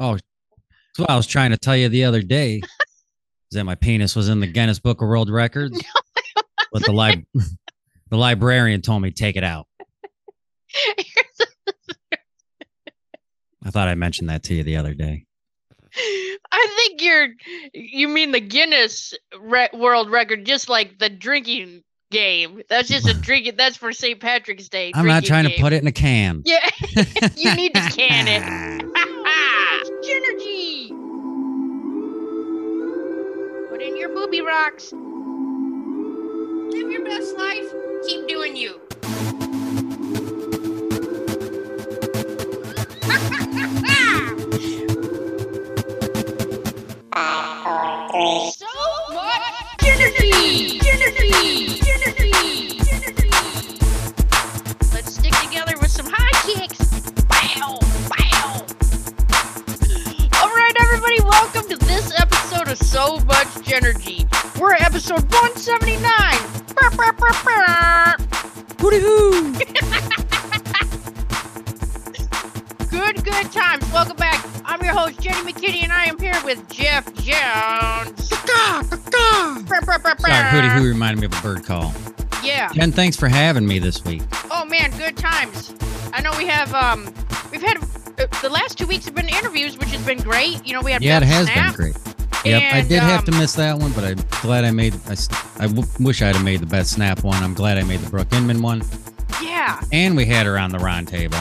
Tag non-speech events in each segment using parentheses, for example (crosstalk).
Oh, that's what I was trying to tell you the other day. Is that my penis was in the Guinness Book of World Records? (laughs) but the li- (laughs) the librarian told me take it out. I thought I mentioned that to you the other day. I think you're you mean the Guinness re- World Record, just like the drinking game. That's just a (laughs) drinking. That's for St. Patrick's Day. I'm not trying to put it in a can. Yeah, you need to can it. In your booby rocks. Live your best life. Keep doing you. So much. Synergy. Synergy. Synergy. Let's stick together with some high kicks. All right, everybody, welcome to this episode of So Much Genergy. We're at episode 179. Brr, brr, brr, brr. Hooty (laughs) hoo! Good, good times. Welcome back. I'm your host, Jenny McKinney, and I am here with Jeff Jones. Sorry, Hooty brr. hoo reminded me of a bird call. Yeah. Jen, thanks for having me this week. Oh man, good times. I know we have um we've had uh, the last two weeks have been interviews, which has been great. You know, we had Yeah, it has Snap. been great. Yep, I and, did have to um, miss that one, but I'm glad I made. I, I w- wish I'd have made the Beth Snap one. I'm glad I made the Brooke Inman one, Yeah, and we had her on the round table.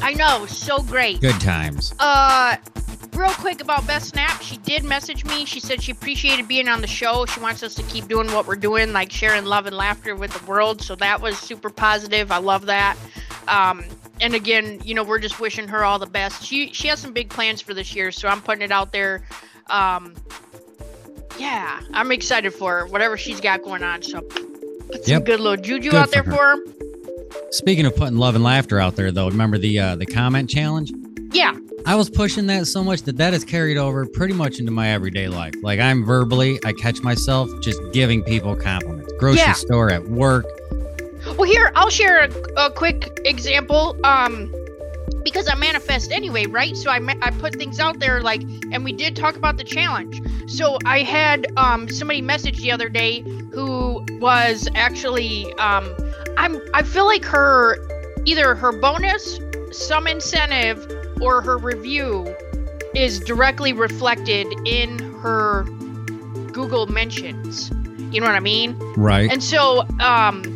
I know, so great. Good times. Uh, real quick about Beth Snap, she did message me. She said she appreciated being on the show. She wants us to keep doing what we're doing, like sharing love and laughter with the world. So that was super positive. I love that. Um, and again, you know, we're just wishing her all the best. She she has some big plans for this year, so I'm putting it out there. Um, yeah, I'm excited for her, whatever she's got going on. So put some Yep. good little juju Good out there for her. for her. Speaking of putting love and laughter out there, though, remember the uh, the comment challenge? Yeah, I was pushing that so much that that has carried over pretty much into my everyday life. Like I'm verbally, I catch myself just giving people compliments. Grocery Yeah. store, at work. Well, here I'll share a, a quick example. Um, because I manifest anyway, right? So I ma- I put things out there like, and we did talk about the challenge. So I had um somebody message the other day who was actually um I'm I feel like her either her bonus, some incentive, or her review is directly reflected in her Google mentions. You know what I mean? Right. And so, um,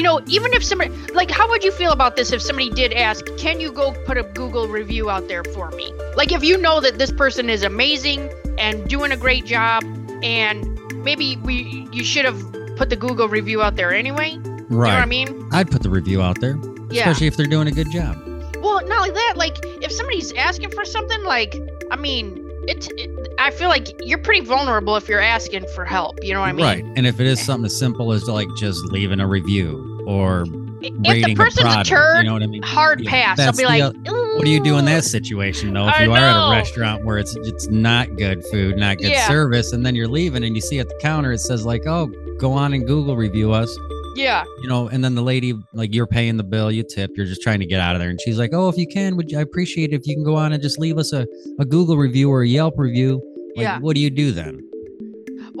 you know, even if somebody, like, how would you feel about this if somebody did ask, can you go put a Google review out there for me? Like, if you know that this person is amazing and doing a great job, and maybe we, you should have put the Google review out there anyway. You know what I mean? I'd put the review out there, Yeah. especially if they're doing a good job. Well, not like that. Like, if somebody's asking for something, like, I mean, it's, it, I feel like you're pretty vulnerable if you're asking for help. You know what I mean? Right. And if it is something as simple as like just leaving a review or If rating the person's a a turd, you know what I mean? hard Yeah, pass. I'll be like, oth- uh, What do you do in that "Ooh." situation though? If I you are at a restaurant where it's it's not good food, not good Yeah. service, and then you're leaving and you see at the counter it says like, "Oh, go on and Google review us," Yeah. you know, and then the lady like you're paying the bill, you tip, you're just trying to get out of there, and she's like, "Oh, if you can, would you, I appreciate it if you can go on and just leave us a, a Google review or a Yelp review." Like, Yeah. What do you do then?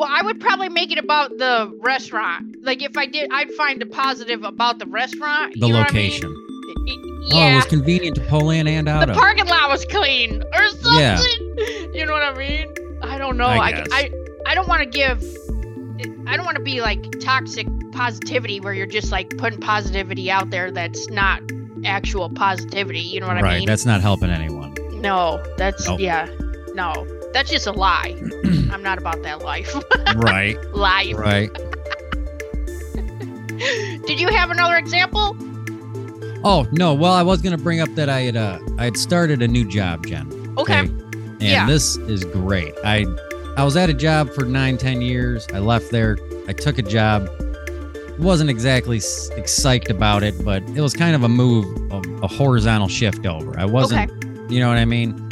Well, I would probably make it about the restaurant. Like if I did, I'd find a positive about the restaurant. The what I mean? location. Y- Oh, it was convenient to pull in and out of. the of. parking lot was clean or something. Yeah. (laughs) You know what I mean? I don't know. I I. I, I don't want to give. I don't want to be like toxic positivity where you're just like putting positivity out there that's not actual positivity. You know what right. I mean? Right. That's not helping anyone. no, that's Nope. yeah. No, that's just a lie. (clears throat) I'm not about that life. (laughs) right. life. Right. (laughs) Did you have another example? Oh no! Well, I was gonna bring up that I had uh, I had started a new job, Jen. Okay. And Yeah. this is great. I I was at a job for nine, ten years. I left there. I took a job. Wasn't exactly psyched about it, but it was kind of a move, of a horizontal shift over. I wasn't, okay. you know what I mean.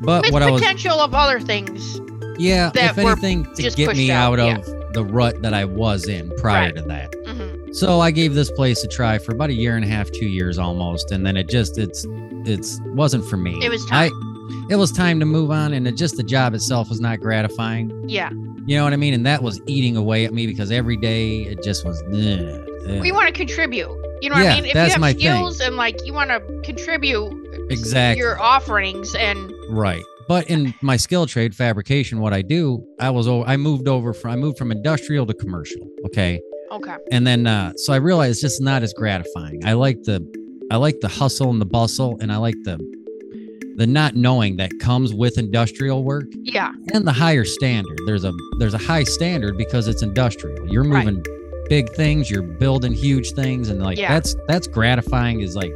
But With what I was, potential of other things. yeah, that if anything, to get me out, out, yeah. of the rut that I was in prior Right. to that. hmm So I gave this place a try for about a year and a half, two years almost, and then it just it's it's wasn't for me. It was I time. it was time to move on, and it, just the job itself was not gratifying. Yeah. You know what I mean? And that was eating away at me because every day it just was. ugh, ugh. We want to contribute. You know what Yeah, I mean? If that's you have my thing. skills and like you want to contribute Exactly. your offerings and Right. But in my skill trade, fabrication, what I do, I was I moved over from I moved from industrial to commercial. Okay. okay. And then uh so I realized it's just not as gratifying. I like the I like the hustle and the bustle and I like the the not knowing that comes with industrial work Yeah. and the higher standard. There's a there's a high standard because it's industrial. You're Right. moving big things, you're building huge things and like Yeah. that's that's gratifying Is like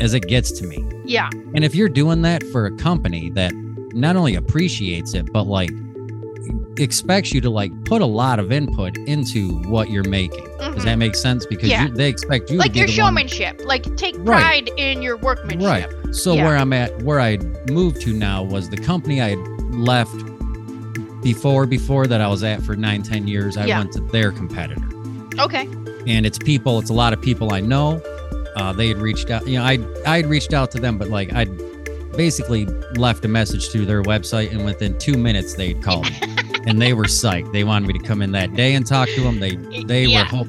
as it gets to me. Yeah. And if you're doing that for a company that not only appreciates it, but like expects you to like put a lot of input into what you're making. Does Mhm. that make sense? Because Yeah. you, they expect you Like your the one- showmanship. Like take Right. pride in your workmanship. Right. So Yeah. where I'm at, where I moved to now was the company I had left before, before that I was at for nine, ten years. I Yeah. went to their competitor. Okay. and it's people it's a lot of people i know uh, they had reached out you know i i had reached out to them but like I'd basically left a message through their website and within two minutes they'd called me (laughs) and they were psyched they wanted me to come in that day and talk to them they they Yeah. were hope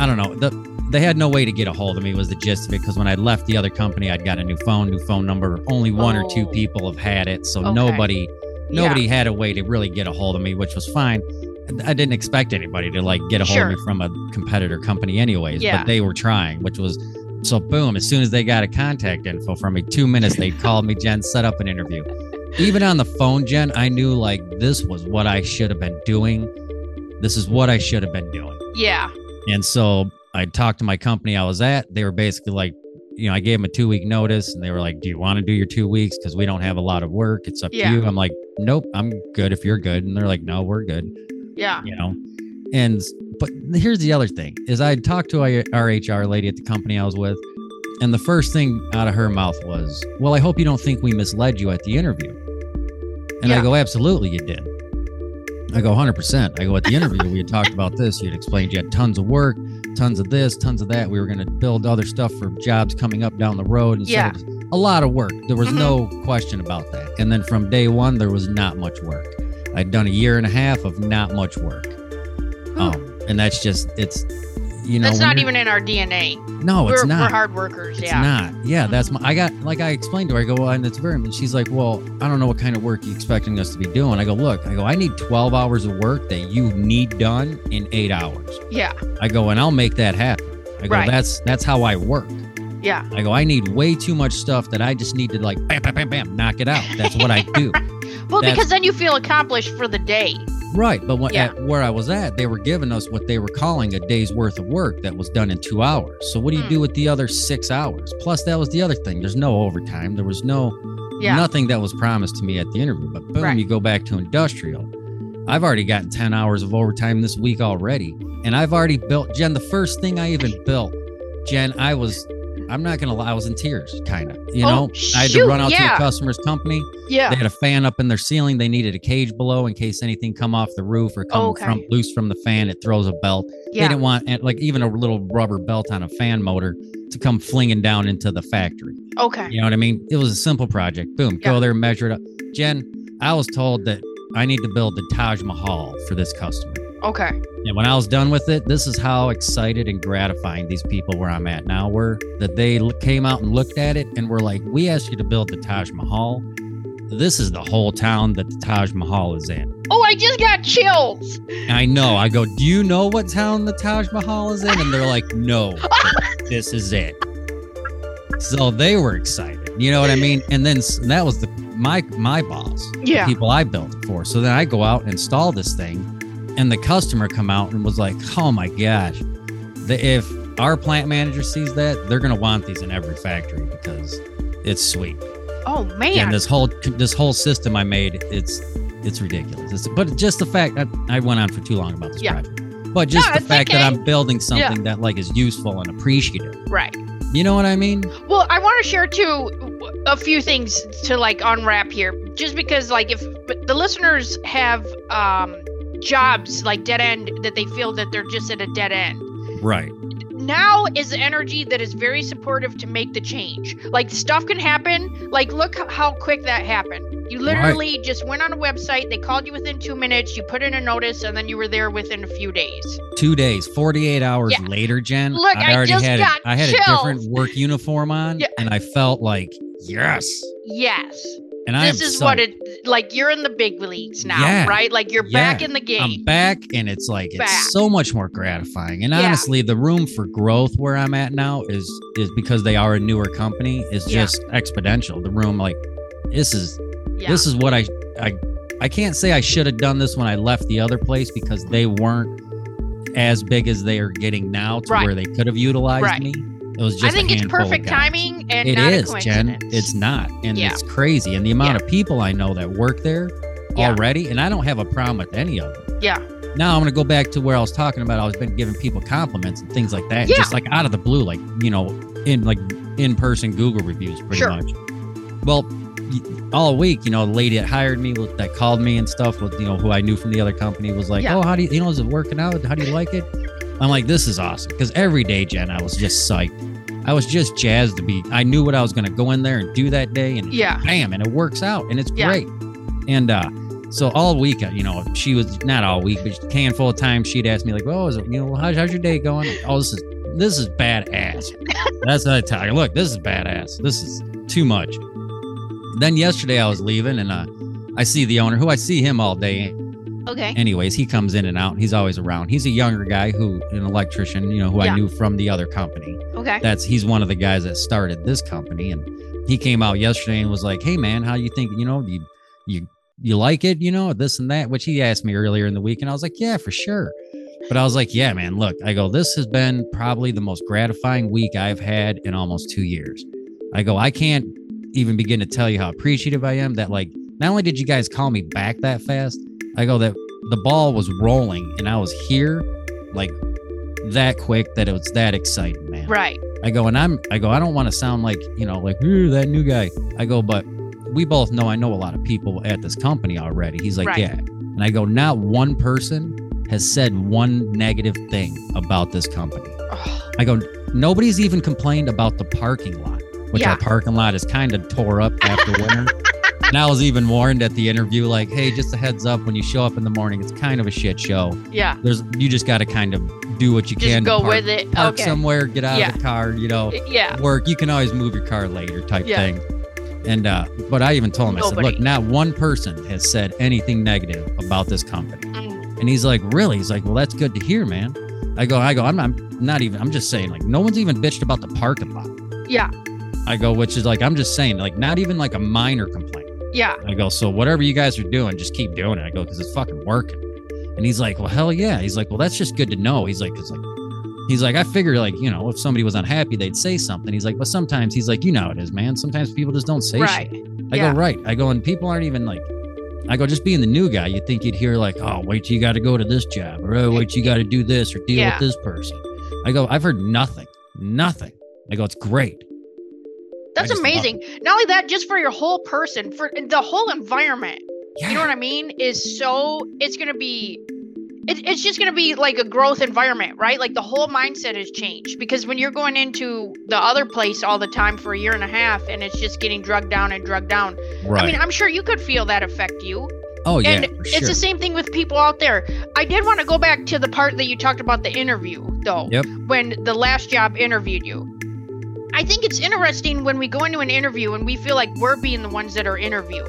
i don't know the they had no way to get a hold of me was the gist of it because when i left the other company i'd got a new phone new phone number only one or two people have had it so Okay. nobody Yeah. nobody had a way to really get a hold of me, which was fine. I didn't expect anybody to like get a hold Sure. of me from a competitor company, anyways. Yeah. But they were trying, which was so boom. As soon as they got a contact info from me, two minutes they called me, Jen, set up an interview. Even on the phone, Jen, I knew like this was what I should have been doing. This is what I should have been doing. Yeah. And so I talked to my company I was at. They were basically like, you know, I gave them a two week notice and they were like, Do you want to do your two weeks? Because we don't have a lot of work. It's up Yeah. to you. I'm like, Nope, I'm good if you're good. And they're like, No, we're good. Yeah. You know? And, but here's the other thing is I talked to our HR lady at the company I was with. And the first thing out of her mouth was, Well, I hope you don't think we misled you at the interview. And I go, Absolutely, you did. I go 100%. I go, At the interview, we had talked about this. You had explained you had tons of work, tons of this, tons of that. We were going to build other stuff for jobs coming up down the road. And Yeah. so a lot of work. There was Mhm. no question about that. And then from day one, there was not much work. I'd done a year and a half of not much work. Um, and that's just, it's, you know, That's not even in our DNA. no, we're, it's we're not. hard workers. It's yeah. not. Yeah, that's my. I got like I explained to her. I go, well, and it's very. And she's like, well, I don't know what kind of work you're expecting us to be doing. I go, look, I go, I need twelve hours of work that you need done in eight hours. Yeah. I go, and I'll make that happen. I go, Right. that's that's how I work. Yeah. I go, I need way too much stuff that I just need to like bam, bam, bam, bam, knock it out. That's what I do. (laughs) Well, That's- because then you feel accomplished for the day. right. But when, Yeah. at where I was at, they were giving us what they were calling a day's worth of work that was done in two hours. So what do you Hmm. do with the other six hours? Plus, that was the other thing. There's no overtime. There was no Yeah. nothing that was promised to me at the interview. But boom, Right. you go back to industrial. I've already gotten 10 hours of overtime this week already. And I've already built, Jen, the first thing I even built, Jen, I was, I'm not going to lie, I was in tears, kind of. You Oh, know, I had to run out to yeah. a customer's company. Yeah. They had a fan up in their ceiling. They needed a cage below in case anything come off the roof or come Okay. from loose from the fan. It throws a belt. Yeah. They didn't want and, like even a little rubber belt on a fan motor to come flinging down into the factory. Okay. You know what I mean? It was a simple project. Boom, Yeah. go there, measure it up. Jen, I was told that I need to build the Taj Mahal for this customer. Okay. And when I was done with it, this is how excited and gratifying these people where I'm at now were that they came out and looked at it and were like, We asked you to build the Taj Mahal. This is the whole town that the Taj Mahal is in. Oh, I just got chills. I know. I go, Do you know what town the Taj Mahal is in? And they're like, No, (laughs) this is it. So they were excited. You know what I mean? And then that was the my my boss, the Yeah. people I built it for. So then I go out and install this thing, and the customer come out and was like, "Oh my gosh, the, if our plant manager sees that, they're gonna want these in every factory because it's sweet." Oh man. And this whole this whole system I made, it's it's ridiculous. It's, but just the fact that I went on for too long about this Yeah. project. But just No, the fact that. I'm building something that like is useful and appreciative. right. You know what I mean? Well, I want to share too a few things to like unwrap here, just because like if the listeners have um jobs like dead end that they feel that they're just at a dead end. Right. now is energy that is very supportive to make the change. Like stuff can happen. Like look how quick that happened. You literally just went on a website. They called you within two minutes. You put in a notice, and then you were there within a few days. Two days, 48 hours Yeah. later, Jen. Look, I already just had got a, I had a different work uniform on, Yeah. and I felt like yes. Yes, And this is what it like. You're in the big leagues now, Yeah. right? Like you're back in the game. I'm back, and it's like it's so much more gratifying. And Yeah. honestly, the room for growth where I'm at now is is because they are a newer company is Yeah. just exponential. The room, like this is yeah. this is what I I I can't say I should have done this when I left the other place because they weren't as big as they are getting now to Right. where they could have utilized Right. me. It was just I think it's perfect timing and It is, Jen. It's not, and Yeah. it's crazy. And the amount of people I know that work there Yeah. already, and I don't have a problem with any of them. yeah, Now I'm gonna go back to where I was talking about. I was been giving people compliments and things like that, Yeah. just like out of the blue, like you know, in like in person Google reviews, pretty Sure. much. Well, all week, you know, the lady that hired me, that called me and stuff, with you know, who I knew from the other company, was like, Yeah. "Oh, how do you, you know, is it working out? How do you like it?" I'm like, "This is awesome," because every day, Jen, I was just psyched. I was just jazzed to be. I knew what I was gonna go in there and do that day, and yeah, bam, and it works out, and it's Yeah. great. And uh, so all week, uh, you know, she was not all week, but a handful of times she'd ask me like, "Well, is it, you know, how's, how's your day going?" Oh, this is this is badass. (laughs) That's what I tell you. Look, this is badass. This is too much. Then yesterday I was leaving, and uh, I see the owner, who I see him all day. Okay, Anyways, he comes in and out. He's always around. He's a younger guy who, an electrician, you know, who Yeah. I knew from the other company okay, that's he's one of the guys that started this company and he came out yesterday and was like hey man how you think you know you you you like it you know this and that which he asked me earlier in the week and i was like yeah for sure but i was like yeah man look i go this has been probably the most gratifying week i've had in almost two years i go i can't even begin to tell you how appreciative i am that like not only did you guys call me back that fast i go that the ball was rolling and i was here like that quick that it was that exciting man right, I go, and I'm, I go, I don't want to sound like, you know, like, that new guy. I go, but we both know I know a lot of people at this company already. He's like, Right. yeah. And I go, not one person has said one negative thing about this company. Ugh, I go, nobody's even complained about the parking lot, which Yeah. our parking lot is kind of tore up after winter. (laughs) And I was even warned at the interview, like, hey, just a heads up when you show up in the morning, it's kind of a shit show. yeah. There's, you just got to kind of do what you Just can. to go park- with it. Park Okay, somewhere, get out Yeah. of the car, you know yeah, work, you can always move your car later type Yeah. thing. And uh, but I even told him, I said, Nobody. look, not one person has said anything negative about this company. Mm, And he's like, really? He's like, well, that's good to hear, man. I go, I go, I'm not, I'm not even, I'm just saying, like, no one's even bitched about the parking lot. yeah, I go, which is like, I'm just saying, like, not even like a minor complaint. Yeah, I go, so whatever you guys are doing, just keep doing it. I go, because it's fucking working. And he's like, well, hell yeah. He's like, well, that's just good to know. He's like, it's like, he's like, I figure like, you know, if somebody was unhappy, they'd say something. He's like, but sometimes he's like, you know it is, man. Sometimes people just don't say right, shit. I yeah. go, right. I go, and people aren't even like, I go, just being the new guy, you'd think you'd hear like, oh, wait till you got to go to this job, or oh, wait till you got to do this, or deal Yeah. with this person. I go, I've heard nothing, nothing. I go, it's great. That's amazing. Not only that, just for your whole person, for the whole environment. Yeah. You know what I mean? Is so it's gonna be. It, it's just gonna be like a growth environment, right? Like the whole mindset has changed because when you're going into the other place all the time for a year and a half, and it's just getting drugged down and drugged down. right. I mean, I'm sure you could feel that affect you. oh yeah, and it's sure. the same thing with people out there. I did want to go back to the part that you talked about the interview, though. Yep. When the last job interviewed you. I think it's interesting when we go into an interview and we feel like we're being the ones that are interviewed,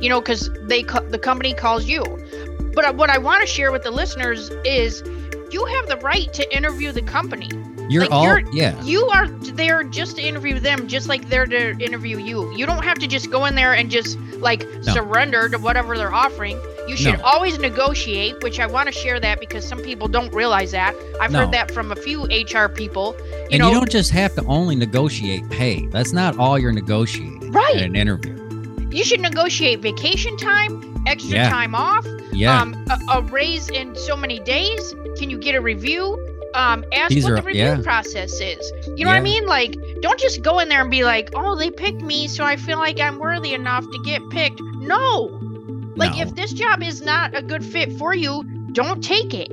you know, because they co- the company calls you. But what I want to share with the listeners is you have the right to interview the company. You're like, all you're- yeah. You are there just to interview them, just like they're to interview you. You don't have to just go in there and just like No. surrender to whatever they're offering. You should No. always negotiate, which I want to share that because some people don't realize that. I've No. heard that from a few HR people. You and know, you don't just have to only negotiate pay. That's not all you're negotiating Right. in an interview. you should negotiate vacation time, extra Yeah. time off, Yeah. um, a, a raise in so many days. Can you get a review? Um, ask These what are- the review yeah. process is. You know what I mean? Like, don't just go in there and be like, "Oh, they picked me, so I feel like I'm worthy enough to get picked." No. Like, No. if this job is not a good fit for you, don't take it.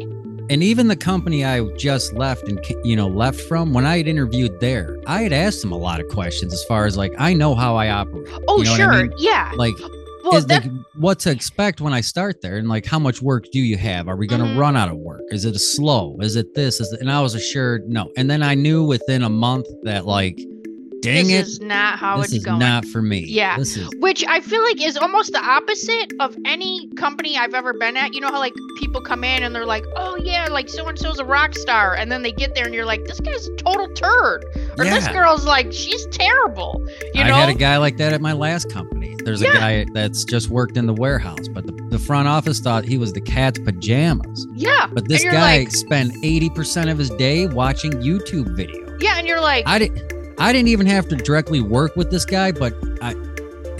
and even the company I just left and you know left from when I had interviewed there, I had asked them a lot of questions as far as like I know how I operate. Oh, You know what I sure. mean? Yeah. Like Well, is that, like what to expect when I start there and like how much work do you have? Are we going to Mhm. run out of work? Is it a slow? Is it this? Is it, and I was assured no. And then I knew within a month that like dang this it, is not how it's going. this it's is going. not for me. Yeah. Is Which I feel like is almost the opposite of any company I've ever been at. You know how like people come in and they're like, "Oh yeah, like so and so's a rock star," and then they get there and you're like, "This guy's a total turd," or "This girl's like, she's terrible." You know? I had a guy like that at my last company. There's a guy that's just worked in the warehouse, but the, the front office thought he was the cat's pajamas. yeah. But this guy like- spent 80% of his day watching YouTube videos. Yeah, and you're like, I didn't I didn't even have to directly work with this guy, but I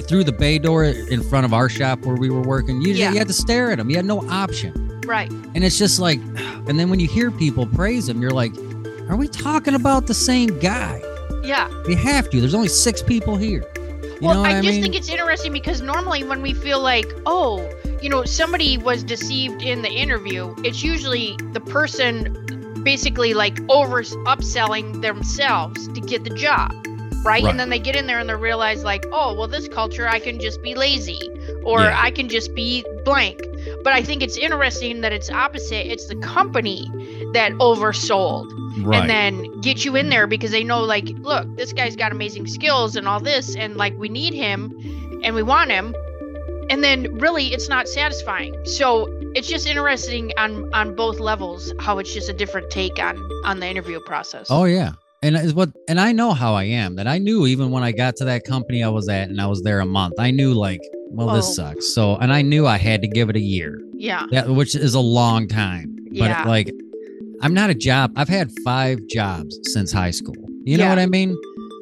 through the bay door in front of our shop where we were working, you, Yeah. you had to stare at him. You had no option. right. And it's just like and then when you hear people praise him, you're like, are we talking about the same guy? Yeah. We have to. There's only six people here. You well, know what I I, just mean? think it's interesting because normally when we feel like, oh, you know, somebody was deceived in the interview, it's usually the person basically like over upselling themselves to get the job. Right? Right. And then they get in there and they realize like, oh, well, this culture I can just be lazy or Yeah. I can just be blank. But I think it's interesting that it's opposite. It's the company that oversold right. and then get you in there because they know like look this guy's got amazing skills and all this and like we need him and we want him and then really it's not satisfying so it's just interesting on on both levels how it's just a different take on on the interview process Oh yeah. And is what and I know how I am that I knew even when I got to that company I was at and I was there a month, I knew like, well, Oh. this sucks. So and I knew I had to give it a year. yeah That which is a long time. Yeah. But like I'm not a job. I've had five jobs since high school. You know Yeah. what I mean?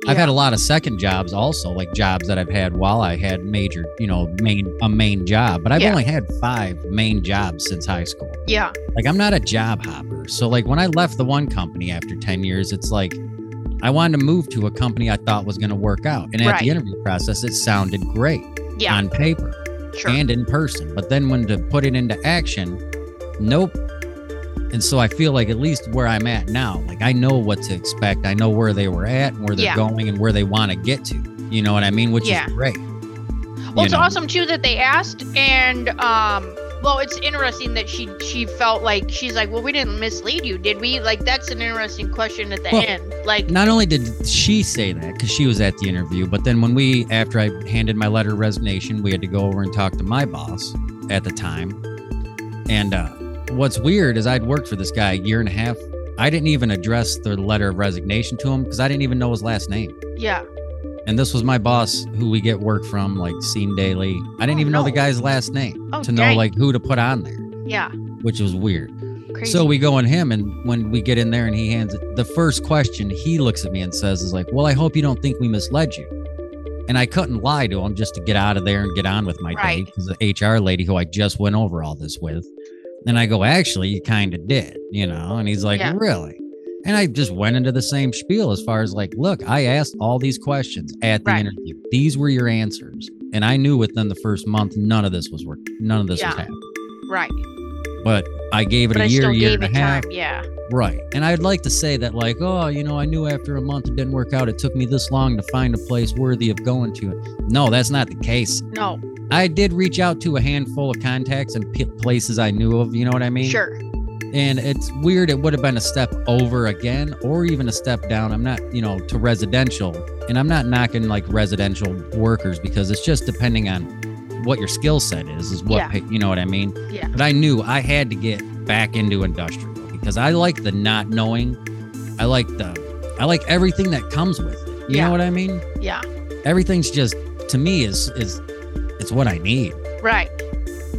I've had a lot of second jobs also, like jobs that I've had while I had major, you know, main a main job. But I've Yeah. only had five main jobs since high school. yeah Like I'm not a job hopper. So like when I left the one company after 10 years, it's like I wanted to move to a company I thought was going to work out. And at Right. the interview process, it sounded great yeah on paper sure and in person. But then when to put it into action, nope. And so I feel like at least where I'm at now, like I know what to expect. I know where they were at and where they're Yeah. going and where they want to get to. You know what I mean? Which Yeah. is great. well it's know? awesome too that they asked and um well it's interesting that she she felt like she's like well we didn't mislead you did we like that's an interesting question at the Well, end like Not only did she say that because she was at the interview, but then when we, after I handed my letter of resignation, we had to go over and talk to my boss at the time. And uh, what's weird is I'd worked for this guy a year and a half. I didn't even address the letter of resignation to him because I didn't even know his last name. yeah And this was my boss who we get work from, like seen Daily. I didn't Oh, even know the guy's last name Oh, to know dang. like who to put on there, yeah which was weird. crazy So we go in him, and when we get in there and he hands it, the first question he looks at me and says is like, "Well, I hope you don't think we misled you." And I couldn't lie to him just to get out of there and get on with my day Right. because the HR lady who I just went over all this with, and I go, "Actually, you kind of did," you know. And he's like, Yeah. "Really?" And I just went into the same spiel as far as like, "Look, I asked all these questions at the Right. interview. These were your answers." And I knew within the first month none of this was working. None of this Yeah. was happening. right But I gave it but a i year, year and a half. time yeah Right. And I'd like to say that, like, oh, you know, I knew after a month it didn't work out. It took me this long to find a place worthy of going to. No, that's not the case. no I did reach out to a handful of contacts and p- places I knew of. You know what I mean? sure And it's weird. It would have been a step over again or even a step down. I'm not, you know, to residential. And I'm not knocking like residential workers because it's just depending on what your skill set is, is what, Yeah. you know what I mean? Yeah. But I knew I had to get back into industrial because I like the not knowing. I like the, I like everything that comes with it. You Yeah. know what I mean? yeah Everything's just, to me, is, is, it's what I need, right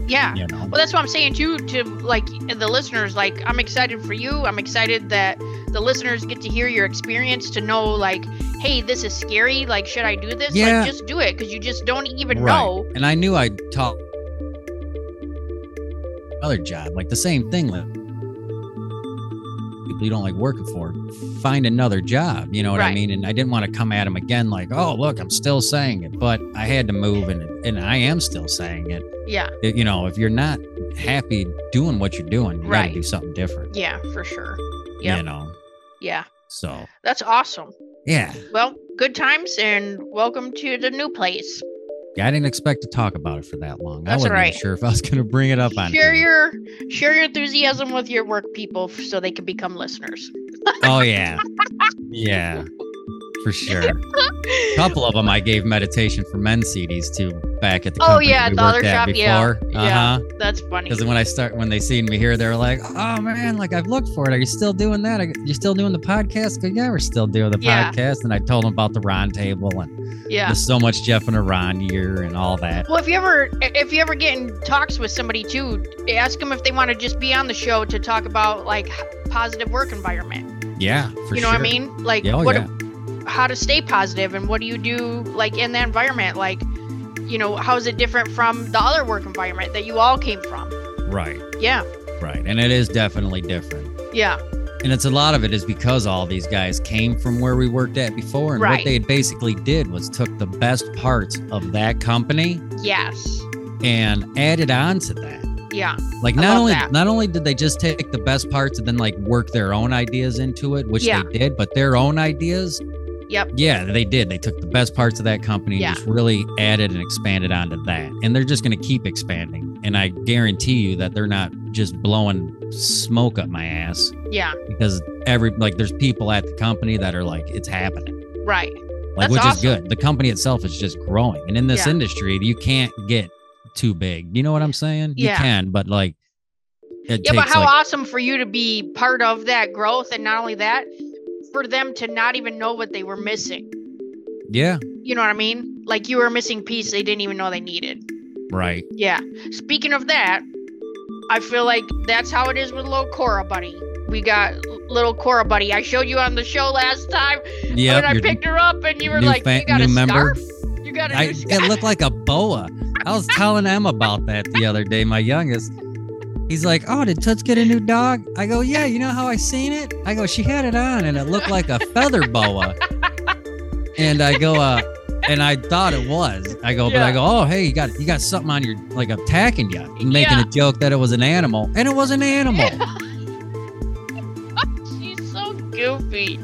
yeah you know? well that's what i'm saying too to like the listeners like i'm excited for you i'm excited that the listeners get to hear your experience to know like hey this is scary like should i do this Yeah. like just do it because you just don't even Right. know And I knew I'd talk other job, like the same thing. Like, people you don't like working for, find another job. You know what I mean? And I didn't want to come at him again like, oh, look, I'm still saying it. But I had to move and, and I am still saying it. Yeah. You know, if you're not happy doing what you're doing, you got Right. to do something different. Yeah, for sure. Yeah. You know, Yeah. so That's awesome. Yeah. Well, good times and welcome to the new place. Yeah, I didn't expect to talk about it for that long. I That's wasn't right. sure if I was going to bring it up on Share your share your enthusiasm with your work people so they can become listeners. Oh yeah, yeah, (laughs) for sure. A (laughs) couple of them I gave meditation for men CDs to back at the Oh, yeah, other shop, yeah, before. yeah. Uh-huh. That's funny. Because when I start, when they seen me here, they're like, "Oh man, like I've looked for it. Are you still doing that? Are you still doing the podcast?" Go, yeah, we're still doing the Yeah. podcast. And I told them about the Ron table and Yeah. there's so much Jeff and a Ron year and all that. Well, if you ever if you ever get in talks with somebody too, ask them if they want to just be on the show to talk about like positive work environment. Yeah, for you know sure. what I mean? Like oh, what yeah. How to stay positive and what do you do like in that environment like you know, how is it different from the other work environment that you all came from? Right, Yeah. right, and it is definitely different. Yeah. And it's a lot of it is because all these guys came from where we worked at before, and Right. what they basically did was took the best parts of that company Yes. and added on to that. Yeah. Like not only that. not only did they just take the best parts and then like work their own ideas into it, which Yeah. they did, but their own ideas, Yep. yeah, they did. They took the best parts of that company Yeah. and just really added and expanded onto that. And they're just going to keep expanding. And I guarantee you that they're not just blowing smoke up my ass Yeah. because every like there's people at the company that are like it's happening. Right. Like That's which awesome. is good. The company itself is just growing. And in this Yeah. industry, you can't get too big. You know what I'm saying? Yeah. You can, but like it Yeah, but how like awesome for you to be part of that growth and not only that, for them to not even know what they were missing. yeah, You know what I mean? Like you were a missing piece they didn't even know they needed. right. Yeah. Speaking of that, I feel like that's how it is with little Cora Buddy. We got little Cora Buddy. I showed you on the show last time Yeah, when I picked her up, and you were like, fa- "You got a member? scarf? You got a I, it looked like a boa. I was telling Em about that the other day, my youngest. He's like, Oh, did Toots get a new dog? I go, Yeah, you know how I seen it? I go, She had it on and it looked like a feather boa. And I go, uh, and I thought it was. I go, but I go, oh hey, you got you got something on your like attacking you, making Yeah. a joke that it was an animal, and it was an animal. (laughs) She's so goofy.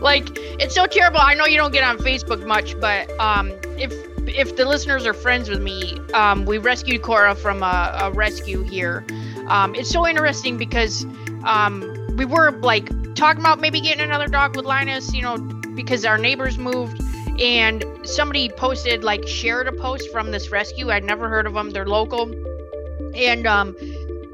Like it's so terrible. I know you don't get on Facebook much, but um, if if the listeners are friends with me, um, we rescued Cora from a, a rescue here. Um, it's so interesting because um, we were like talking about maybe getting another dog with Linus, you know, because our neighbors moved. And somebody posted, like, shared a post from this rescue. I'd never heard of them. They're local, and um,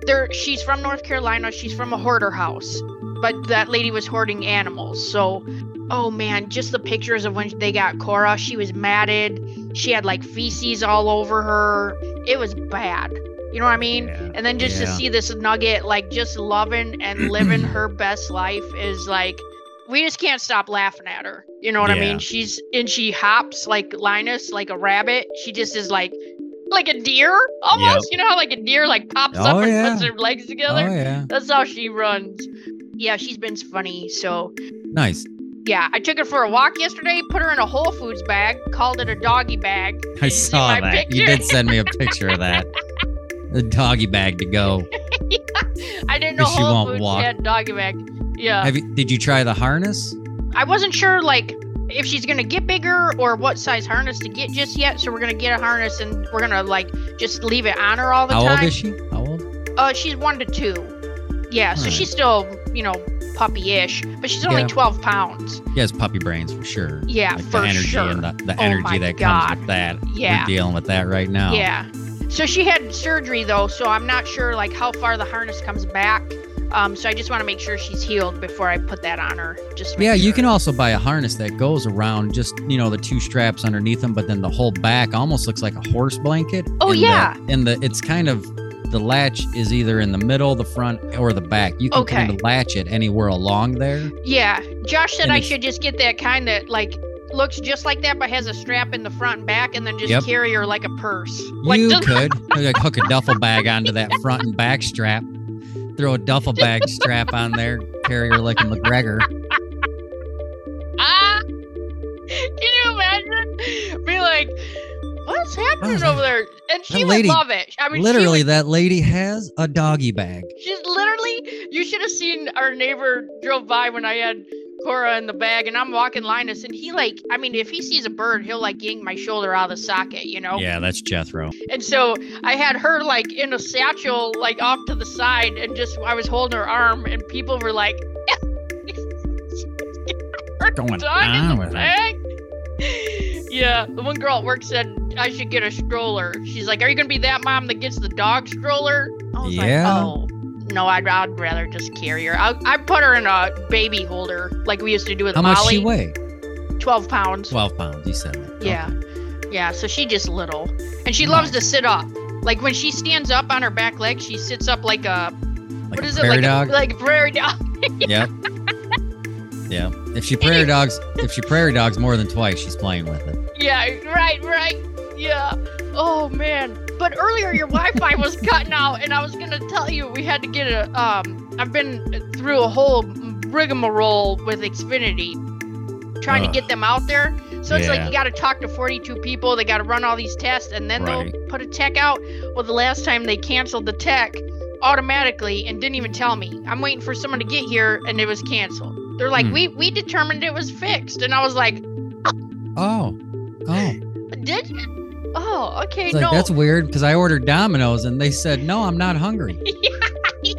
they're she's from North Carolina. She's from a hoarder house, but that lady was hoarding animals. So, oh man, just the pictures of when they got Cora. She was matted. She had like feces all over her. It was bad. You know what I mean? Yeah, And then just to see this nugget like just loving and living her (clears throat) best life is like we just can't stop laughing at her. You know what I mean? She's and she hops like Linus, like a rabbit. She just is like like a deer almost. You know how like a deer like pops Oh, up and yeah. puts her legs Oh together? yeah, That's how she runs. Yeah, she's been funny. So nice. yeah, I took her for a walk yesterday, put her in a Whole Foods bag, called it a doggy bag. I You saw my that. You did send me a picture of (laughs) that. The doggy bag to go. (laughs) I didn't know she Whole won't Foods walk. had doggy bag. Yeah. Have you? Did you try the harness? I wasn't sure like if she's gonna get bigger or what size harness to get just yet. So we're gonna get a harness and we're gonna like just leave it on her all the How time. How old is she? How old? Uh, she's one to two. Yeah, so Alright. she's still you know puppy-ish, but she's only Yeah. 12 pounds. She has puppy brains for sure. Yeah, like for the energy sure. and the, the Oh energy my that God. comes with that. Yeah. We're dealing with that right now. Yeah. So she had surgery though, so I'm not sure like how far the harness comes back. Um, so I just want to make sure she's healed before I put that on her. Just Yeah, you can also buy a harness that goes around just, you know, the two straps underneath them, but then the whole back almost looks like a horse blanket. Oh, And yeah. The, and the it's kind of the latch is either in the middle, the front, or the back. You can Okay. kind of latch it anywhere along there. Yeah, Josh said And I should just get that kind that like looks just like that, but has a strap in the front and back, and then just Yep. carry her like a purse. Like you just- (laughs) could like hook a duffel bag onto that front and back strap. Throw a duffel bag strap on there. carry her like a McGregor. (laughs) Ah! Can you imagine? Be like, what's happening over there? And she would lady- love it. I mean, Literally, would- that lady has a doggy bag. she's literally. You should have seen our neighbor drove by when I had Cora in the bag, and I'm walking Linus, and he like, I mean, if he sees a bird, he'll like yank my shoulder out of the socket, you know. Yeah, that's Jethro. And so I had her like in a satchel, like off to the side, and just I was holding her arm, and people were like, (laughs) Going on with it. Yeah, the one girl at work said I should get a stroller. She's like, "Are you gonna be that mom that gets the dog stroller?" I was Yeah. like, "Oh, no, I'd, I'd rather just carry her. I I put her in a baby holder like we used to do with How much Molly. she weigh? Twelve pounds. 12 pounds. You said that. Yeah. Yeah, so she just little. And she loves to sit up. Like when she stands up on her back leg, she sits up like a Like what is it? prairie Like dog? a like a prairie dog. (laughs) yeah. yeah. If she prairie dogs, if she prairie dogs more than twice, she's playing with it. yeah, right, right. Yeah. Oh man. But earlier your Wi-Fi was cutting out and I was gonna tell you we had to get a um I've been through a whole rigmarole with Xfinity trying to get them out there. So it's like you gotta talk to 42 people, they gotta run all these tests and then Right. they'll put a tech out. Well the last time they canceled the tech automatically and didn't even tell me. I'm waiting for someone to get here and it was canceled. They're like, Hmm. we we determined it was fixed. And I was like, Oh. Oh. (laughs) did you? Oh, okay, It's like, no. that's weird because I ordered Domino's and they said, no, I'm not hungry. (laughs) Yeah,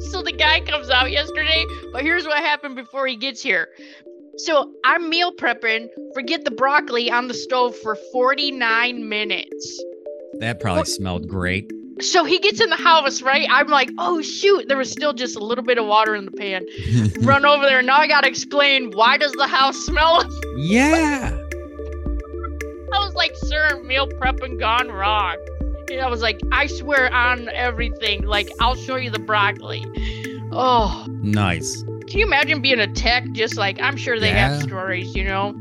So the guy comes out yesterday, but here's what happened before he gets here. So I'm meal prepping, forget the broccoli on the stove for 49 minutes. That probably smelled great. So he gets in the house, right? I'm like, oh shoot, there was still just a little bit of water in the pan. (laughs) Run over there. Now I gotta explain why does the house smell? yeah. I was like, sir, meal prepping gone wrong. And I was like, I swear on everything. Like, I'll show you the broccoli. Oh, Nice. can you imagine being a tech? Just like, I'm sure they have stories, you know?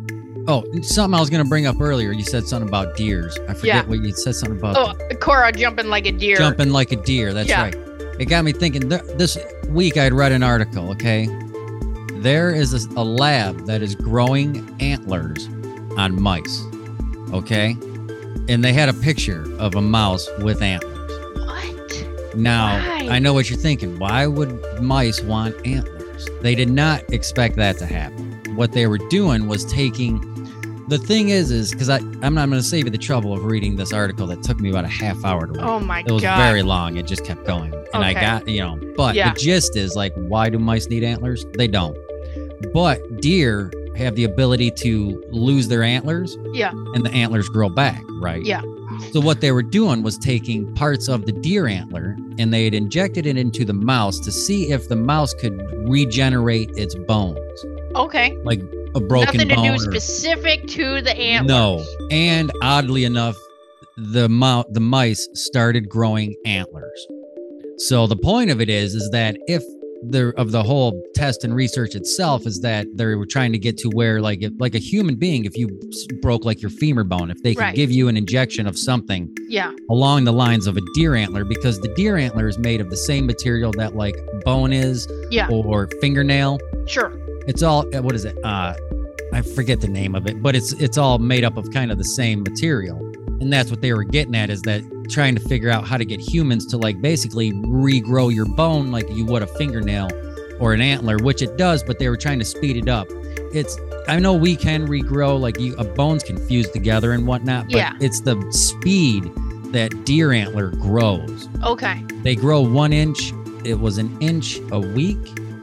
Oh, something I was going to bring up earlier. You said something about deers. I forget Yeah. what you said something about Oh, Cora jumping like a deer. jumping like a deer. That's Yeah. right. It got me thinking. Th- this week I'd read an article. Okay, there is a lab that is growing antlers on mice. Okay, and they had a picture of a mouse with antlers. What? Now Why? I know what you're thinking. Why would mice want antlers? They did not expect that to happen. What they were doing was taking. The thing is, is because I I'm not going to save you the trouble of reading this article that took me about a half hour to read. Oh my god, It was god. very long. It just kept going. And I got, you know, but Yeah. the gist is like, why do mice need antlers? They don't. But deer have the ability to lose their antlers. Yeah. And the antlers grow back, right? Yeah. So what they were doing was taking parts of the deer antler and they had injected it into the mouse to see if the mouse could regenerate its bones, okay. like a broken Nothing to bone. do or- specific to the antlers. no. And oddly enough, the mou- the mice started growing antlers. So the point of it is is that if the of the whole test and research itself is that they were trying to get to where like if, like a human being if you broke like your femur bone if they could Right. give you an injection of something Yeah. along the lines of a deer antler because the deer antler is made of the same material that like bone is Yeah. or fingernail Sure. it's all uh, what is it uh i forget the name of it but it's it's all made up of kind of the same material and that's what they were getting at is that trying to figure out how to get humans to like basically regrow your bone like you would a fingernail or an antler which it does but they were trying to speed it up it's i know we can regrow like you a bones can fuse together and whatnot but Yeah. it's the speed that deer antler grows Okay. they grow one inch it was an inch a week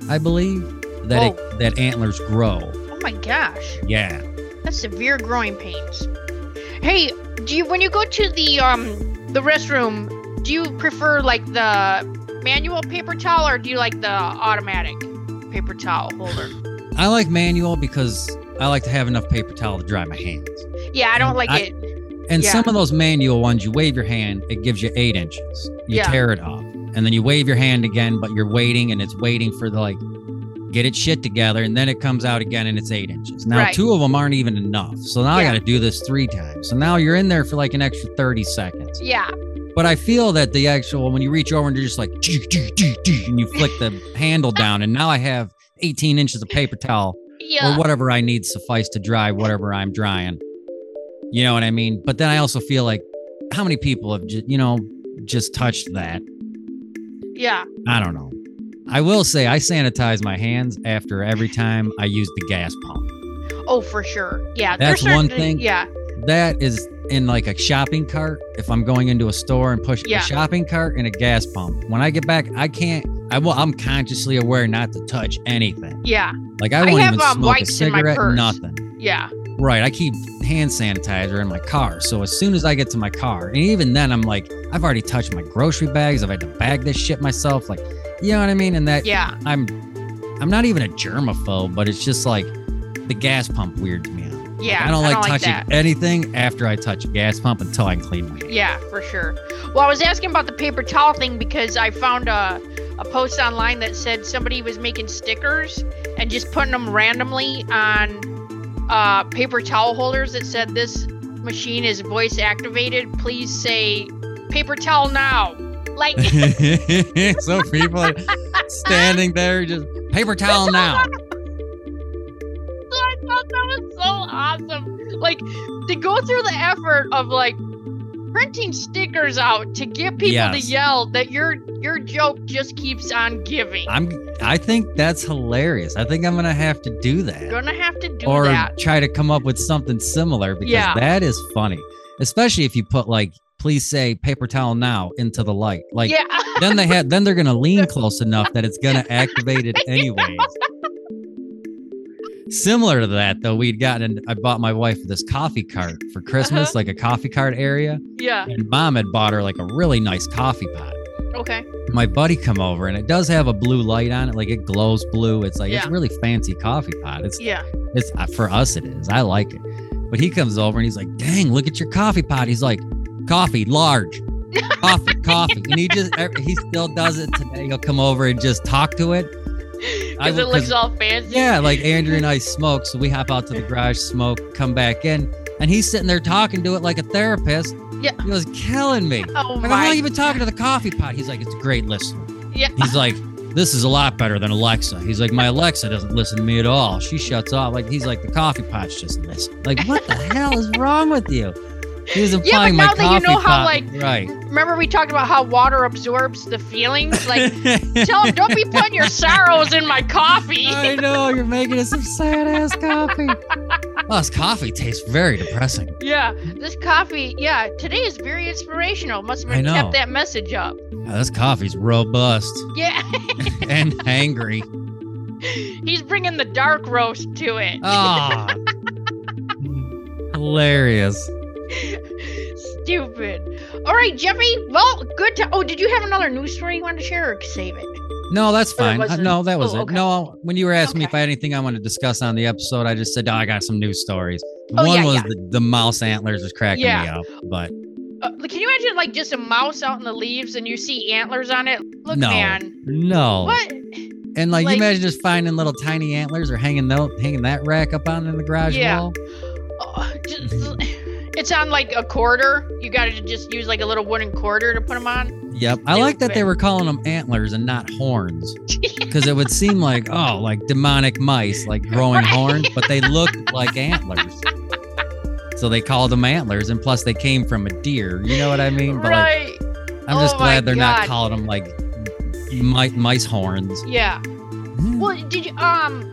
i believe that it, that antlers grow Oh my gosh. yeah That's severe growing pains. Hey, do you when you go to the um the restroom, do you prefer like the manual paper towel or do you like the automatic paper towel holder? i like manual because i like to have enough paper towel to dry my hands Yeah, I don't like I- it. and Yeah. some of those manual ones you wave your hand it gives you eight inches you Yeah. tear it off and then you wave your hand again but you're waiting and it's waiting for the like get it shit together and then it comes out again and it's eight inches now Right. two of them aren't even enough so now i got to do this three times so now you're in there for like an extra 30 seconds Yeah. But I feel that the actual when you reach over and you're just like and you flick the (laughs) handle down, and now I have 18 inches of paper towel Yeah. or whatever I need suffice to dry whatever I'm drying. You know what I mean? But then I also feel like how many people have just you know just touched that? Yeah. I don't know. I will say I sanitize my hands after every time I use the gas pump. Oh, for sure. Yeah. That's one certain- thing. Yeah. That is in like a shopping cart. If I'm going into a store and push Yeah. a shopping cart and a gas pump, when I get back, I can't. I will. I'm consciously aware not to touch anything. Yeah. Like I I won't have, even um, smoke a wipes in my cigarette. purse. Nothing. Yeah. Right. I keep hand sanitizer in my car. So as soon as I get to my car, and even then, I'm like, I've already touched my grocery bags. I've had to bag this shit myself. Like, you know what I mean? And that Yeah. I'm, I'm not even a germaphobe, but it's just like the gas pump weirds me out. Yeah. I don't like touching that. anything after I touch a gas pump until I clean my hands. Yeah, for sure. Well, I was asking about the paper towel thing because I found a, a post online that said somebody was making stickers and just putting them randomly on uh, paper towel holders that said this machine is voice activated. Please say paper towel now. Like, (laughs) (laughs) so people are standing there just paper towel now. (laughs) I thought that was so awesome. Like, to go through the effort of like printing stickers out to get people to yell that your your joke just keeps on giving. I'm I think that's hilarious. I think I'm gonna have to do that. gonna have to do or that. try to come up with something similar because Yeah. that is funny. Especially if you put like please say paper towel now into the light. Like yeah. then they had then they're gonna (laughs) lean close enough that it's gonna activate it anyways. Similar to that though, we'd gotten I bought my wife this coffee cart for Christmas, Uh-huh. like a coffee cart area. yeah. And mom had bought her like a really nice coffee pot. Okay. My buddy come over and it does have a blue light on it, like it glows blue. It's like it's Yeah. a really fancy coffee pot. It's Yeah. it's uh, for us it is. I like it. But he comes over and he's like, "Dang, look at your coffee pot." He's like, "Coffee, large." Coffee, (laughs) coffee. And he just, he still does it today. He'll come over and just talk to it. Because it looks all fancy. Yeah, like Andrew and (laughs) I smoke, so we hop out to the garage, smoke, come back in, and he's sitting there talking to it like a therapist. Yeah. He was killing me. Oh I go, how my. long you been talking to the coffee pot? He's like, it's a great listener. Yeah. He's like, this is a lot better than Alexa. He's like, my (laughs) Alexa doesn't listen to me at all. She shuts off. Like, he's like, the coffee pot's just listen. Like, what the hell is wrong with you? He was implying my now that you know how, pot. like, right. Remember we talked about how water absorbs the feelings? (laughs) Like, tell him don't be putting your sorrows in my coffee. (laughs) I know you're making us some sad ass coffee. (laughs) Oh, this coffee tastes very depressing. yeah. This coffee. Yeah. Today is very inspirational. Must have I been know. kept that message up. Oh, this coffee's robust Yeah. and angry. He's bringing the dark roast to it. Ah, hilarious. Stupid. All right, Jeffy. Well, good to. Oh, did you have another news story you wanted to share or save it? No, that's fine. Uh, no, that was oh, it. okay. No, when you were asking me if I had anything I want to discuss on the episode, I just said, oh, I got some news stories. Oh, One yeah, was yeah. The, the mouse antlers was cracking me up, but Uh, can you imagine like just a mouse out in the leaves and you see antlers on it? Look, No. man. no. What? And like, Like- you imagine just finding little tiny antlers or hanging that hanging that rack up on in the garage Yeah. wall. Oh, just, (laughs) (laughs) it's on like a quarter. You got to just use like a little wooden quarter to put them on. Yep. I like that they were calling them antlers and not horns. (laughs) Because it would seem like, oh, like demonic mice, like growing Right. horns, but they looked like antlers. So they called them antlers, and plus they came from a deer. You know what I mean? But like, right. I'm just Oh glad they're not God. calling them like mi- mice horns. Yeah. Well, did you um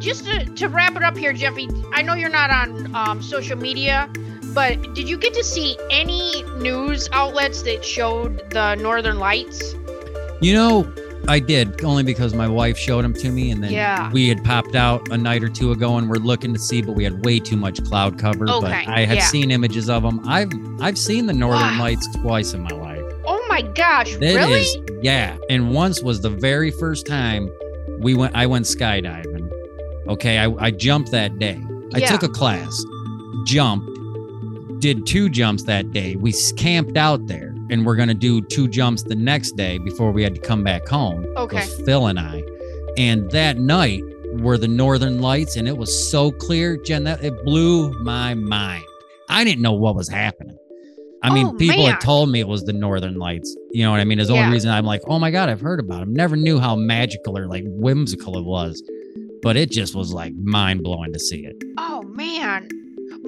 just to, to wrap it up here, Jeffy? I know you're not on um, social media, but did you get to see any news outlets that showed the Northern Lights? You know, I did only because my wife showed them to me, and then Yeah. we had popped out a night or two ago, and we're looking to see, but we had way too much cloud cover. Okay, But I had yeah. seen images of them. I've I've seen the Northern Wow. Lights twice in my life. Oh my gosh! It really? is- yeah. And once was the very first time we went. I went skydiving. Okay, I, I jumped that day. I Yeah. took a class, jumped, did two jumps that day. We camped out there, and we're gonna do two jumps the next day before we had to come back home. Okay. Phil and I, and that night were the Northern Lights, and it was so clear, Jen. That it blew my mind. I didn't know what was happening. I mean, Oh, people man. had told me it was the Northern Lights. You know what I mean? Is the Yeah. only reason I'm like, oh my god, I've heard about them. Never knew how magical or like whimsical it was, but it just was like mind blowing to see it. Oh man.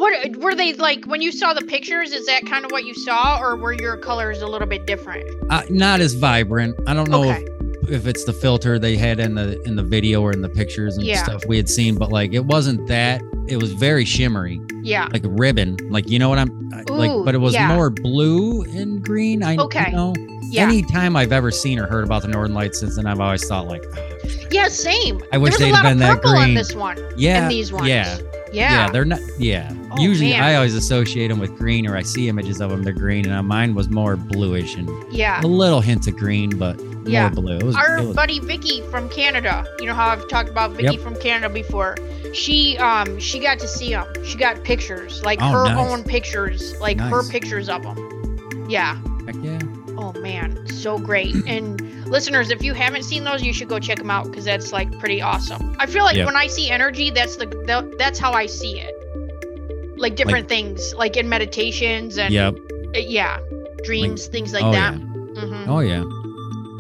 What were they like when you saw the pictures? Is that kind of what you saw, or were your colors a little bit different? Uh, not as vibrant. I don't know Okay. if, if it's the filter they had in the in the video or in the pictures and Yeah. stuff we had seen, but like it wasn't that. It was very shimmery, Yeah. like a ribbon. Like you know what I'm I- like, but it was yeah. more blue and green. I Okay. You know, Yeah. anytime I've ever seen or heard about the Northern Lights since then, I've always thought like, yeah. Same. I wish there they'd a lot been of that purple in green. this one. yeah, And these ones. yeah. Yeah. they're not. Yeah, Oh, usually man. I always associate them with green, or I see images of them. They're green, and mine was more bluish and Yeah. a little hint of green, but Yeah. more blue. Was, Our was- buddy Vicky from Canada. You know how I've talked about Vicky Yep. from Canada before. She um she got to see them. She got pictures, like Oh, her nice. own pictures, like her pictures of them. Yeah. heck yeah. Oh man, so great. And listeners, if you haven't seen those, you should go check them out because that's like pretty awesome. I feel like Yeah. when I see energy, that's the, the that's how I see it. Like different things, like in meditations and Yep. uh, yeah, dreams, things like oh that. yeah. hmm Oh yeah.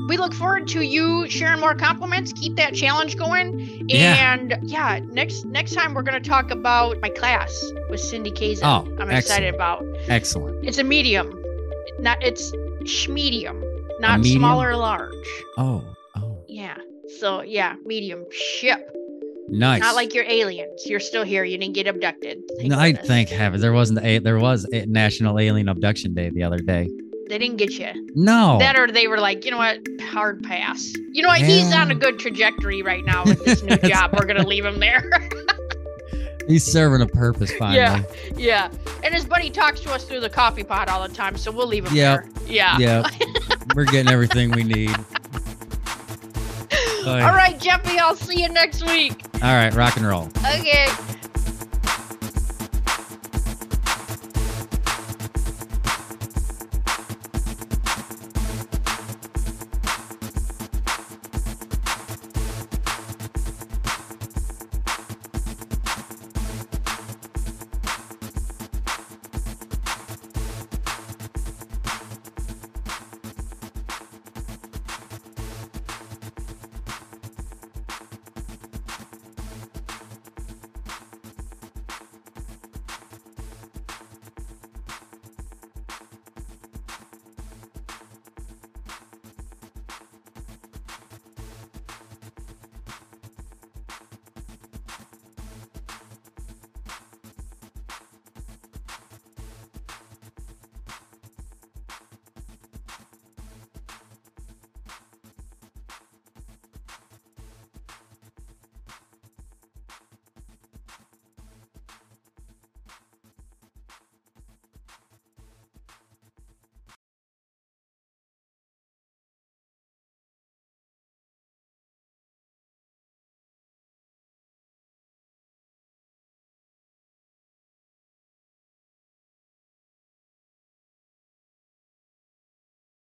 We look forward to you sharing more compliments. Keep that challenge going. Yeah. And yeah, next next time we're gonna talk about my class with Cindy Kaza. Oh, I'm excellent. excited about. Excellent. It's a medium, not it's medium, not medium? small or large. Oh. Oh. Yeah. So yeah, mediumship. Nice. Not like you're aliens. You're still here. You didn't get abducted. Thank No, I thank heaven there wasn't a there was a National Alien Abduction Day the other day. they didn't get you. No. That or they were like, you know what, hard pass. You know what? He's on a good trajectory right now with this new (laughs) job. We're gonna leave him there. (laughs) He's serving a purpose (laughs) finally. Yeah. yeah. And his buddy talks to us through the coffee pot all the time, so we'll leave him Yep. there. Yeah. Yeah. (laughs) We're getting everything we need. All right, Jeffy. I'll see you next week. All right, rock and roll. Okay.